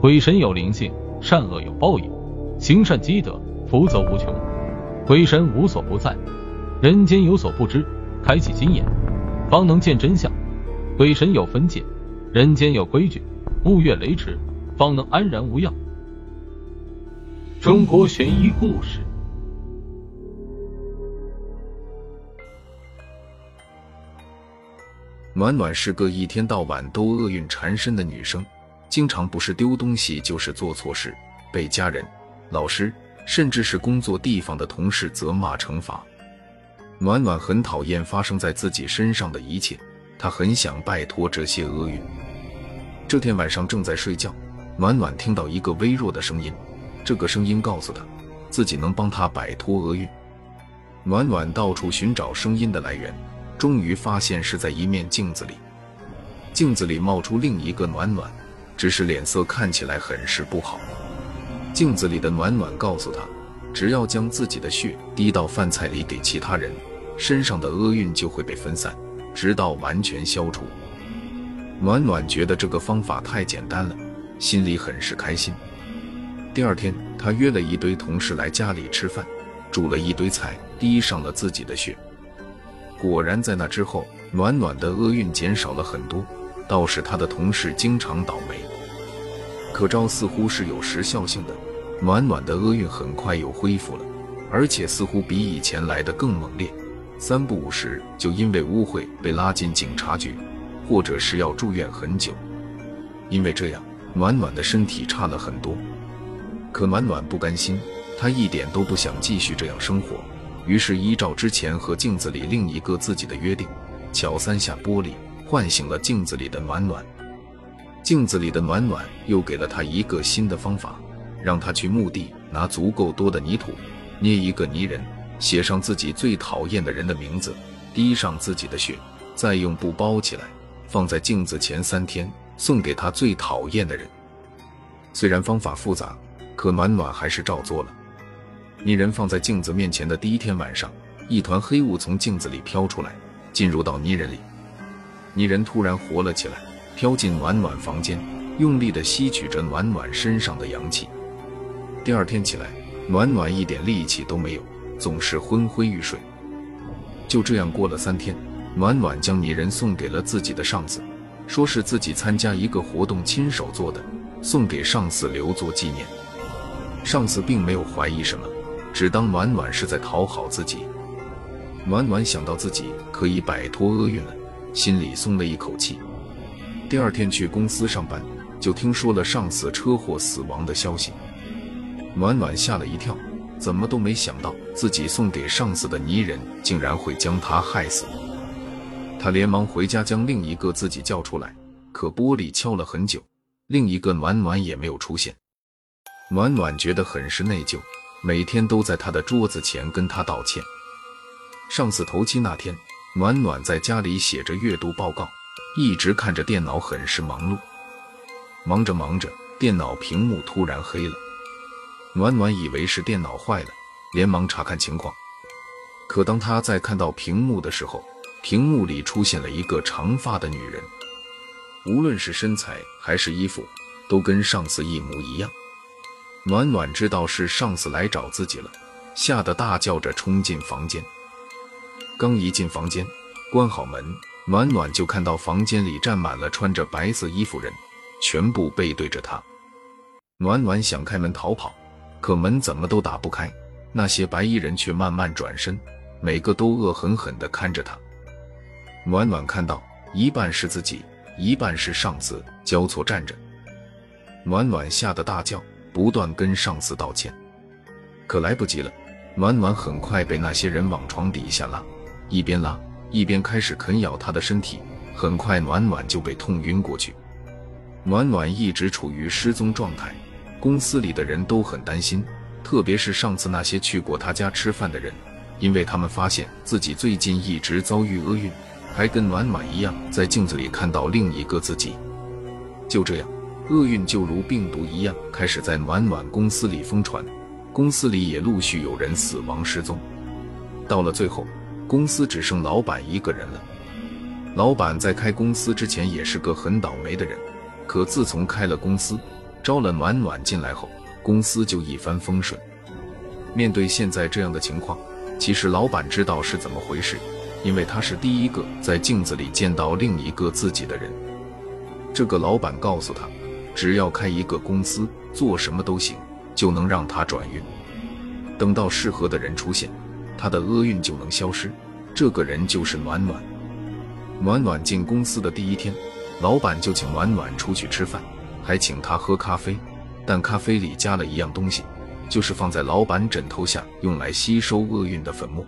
鬼神有灵性，善恶有报应，行善积德，福泽无穷。鬼神无所不在，人间有所不知，开启心眼，方能见真相。鬼神有分界，人间有规矩，勿越雷池，方能安然无恙。中国悬疑故事。暖暖是个一天到晚都厄运缠身的女生，经常不是丢东西就是做错事，被家人、老师，甚至是工作地方的同事责骂惩罚。暖暖很讨厌发生在自己身上的一切，她很想摆脱这些厄运。这天晚上正在睡觉，暖暖听到一个微弱的声音，这个声音告诉她，自己能帮她摆脱厄运。暖暖到处寻找声音的来源。终于发现是在一面镜子里，镜子里冒出另一个暖暖，只是脸色看起来很是不好。镜子里的暖暖告诉他，只要将自己的血滴到饭菜里给其他人，身上的厄运就会被分散，直到完全消除。暖暖觉得这个方法太简单了，心里很是开心。第二天，他约了一堆同事来家里吃饭，煮了一堆菜，滴上了自己的血。果然，在那之后，暖暖的厄运减少了很多，倒是他的同事经常倒霉。可招似乎是有时效性的，暖暖的厄运很快又恢复了，而且似乎比以前来的更猛烈。三不五时就因为污秽被拉进警察局，或者是要住院很久。因为这样，暖暖的身体差了很多。可暖暖不甘心，她一点都不想继续这样生活。于是，依照之前和镜子里另一个自己的约定，敲三下玻璃，唤醒了镜子里的暖暖。镜子里的暖暖又给了他一个新的方法，让他去墓地拿足够多的泥土，捏一个泥人，写上自己最讨厌的人的名字，滴上自己的血，再用布包起来，放在镜子前三天，送给他最讨厌的人。虽然方法复杂，可暖暖还是照做了。泥人放在镜子面前的第一天晚上，一团黑雾从镜子里飘出来，进入到泥人里。泥人突然活了起来，飘进暖暖房间，用力地吸取着暖暖身上的阳气。第二天起来，暖暖一点力气都没有，总是昏昏欲睡。就这样过了三天，暖暖将泥人送给了自己的上司，说是自己参加一个活动亲手做的，送给上司留作纪念。上司并没有怀疑什么。只当暖暖是在讨好自己。暖暖想到自己可以摆脱厄运了，心里松了一口气。第二天去公司上班，就听说了上司车祸死亡的消息。暖暖吓了一跳，怎么都没想到自己送给上司的泥人竟然会将他害死。他连忙回家将另一个自己叫出来，可玻璃敲了很久，另一个暖暖也没有出现。暖暖觉得很是内疚。每天都在他的桌子前跟他道歉。上司头七那天，暖暖在家里写着阅读报告，一直看着电脑，很是忙碌。忙着忙着，电脑屏幕突然黑了。暖暖以为是电脑坏了，连忙查看情况。可当他在看到屏幕的时候，屏幕里出现了一个长发的女人，无论是身材还是衣服，都跟上司一模一样。暖暖知道是上司来找自己了，吓得大叫着冲进房间。刚一进房间，关好门，暖暖就看到房间里站满了穿着白色衣服人，全部背对着她。暖暖想开门逃跑，可门怎么都打不开。那些白衣人却慢慢转身，每个都恶狠狠地看着她。暖暖看到一半是自己，一半是上司交错站着，暖暖吓得大叫。不断跟上司道歉，可来不及了。暖暖很快被那些人往床底下拉，一边拉一边开始啃咬他的身体。很快，暖暖就被痛晕过去。暖暖一直处于失踪状态，公司里的人都很担心，特别是上次那些去过他家吃饭的人，因为他们发现自己最近一直遭遇厄运，还跟暖暖一样在镜子里看到另一个自己。就这样。厄运就如病毒一样，开始在暖暖公司里疯传，公司里也陆续有人死亡失踪。到了最后，公司只剩老板一个人了。老板在开公司之前也是个很倒霉的人，可自从开了公司，招了暖暖进来后，公司就一帆风顺。面对现在这样的情况，其实老板知道是怎么回事，因为他是第一个在镜子里见到另一个自己的人。这个老板告诉他，只要开一个公司，做什么都行，就能让他转运。等到适合的人出现，他的厄运就能消失。这个人就是暖暖。暖暖进公司的第一天，老板就请暖暖出去吃饭，还请他喝咖啡，但咖啡里加了一样东西。就是放在老板枕头下用来吸收厄运的粉末。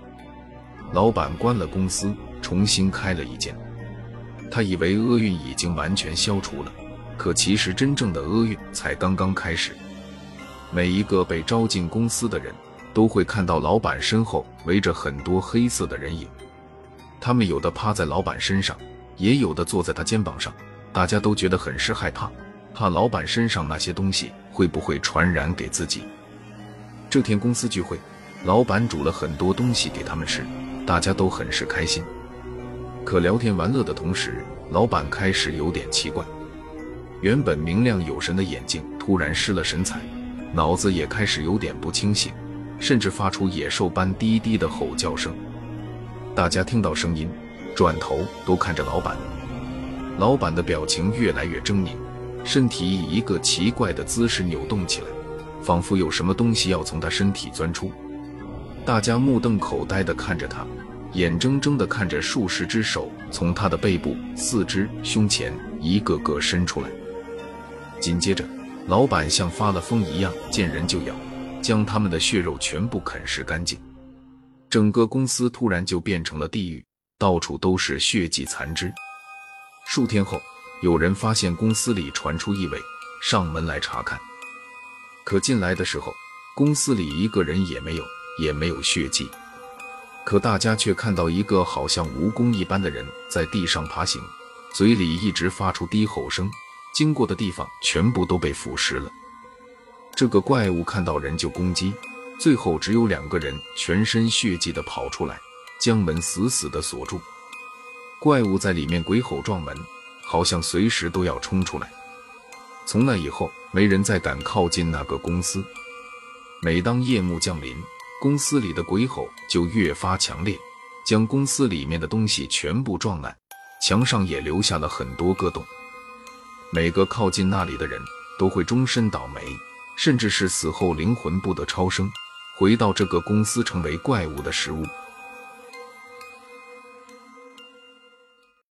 老板关了公司，重新开了一间。他以为厄运已经完全消除了，可其实真正的厄运才刚刚开始。每一个被招进公司的人都会看到老板身后围着很多黑色的人影，他们有的趴在老板身上，也有的坐在他肩膀上。大家都觉得很是害怕，怕老板身上那些东西会不会传染给自己。这天公司聚会，老板煮了很多东西给他们吃，大家都很是开心。可聊天玩乐的同时，老板开始有点奇怪。原本明亮有神的眼睛突然失了神采，脑子也开始有点不清醒，甚至发出野兽般低低的吼叫声。大家听到声音，转头都看着老板。老板的表情越来越狰狞，身体以一个奇怪的姿势扭动起来。仿佛有什么东西要从他身体钻出，大家目瞪口呆地看着他，眼睁睁地看着数十只手从他的背部、四肢、胸前一个个伸出来。紧接着，老板像发了疯一样，见人就咬，将他们的血肉全部啃食干净。整个公司突然就变成了地狱，到处都是血迹残肢。数天后，有人发现公司里传出异味，上门来查看。可进来的时候，公司里一个人也没有，也没有血迹。可大家却看到一个好像蜈蚣一般的人在地上爬行，嘴里一直发出低吼声，经过的地方全部都被腐蚀了。这个怪物看到人就攻击，最后只有两个人全身血迹的跑出来，将门死死的锁住。怪物在里面鬼吼撞门，好像随时都要冲出来。从那以后，没人再敢靠近那个公司。每当夜幕降临，公司里的鬼吼就越发强烈，将公司里面的东西全部撞烂，墙上也留下了很多个洞。每个靠近那里的人都会终身倒霉，甚至是死后灵魂不得超生，回到这个公司成为怪物的食物。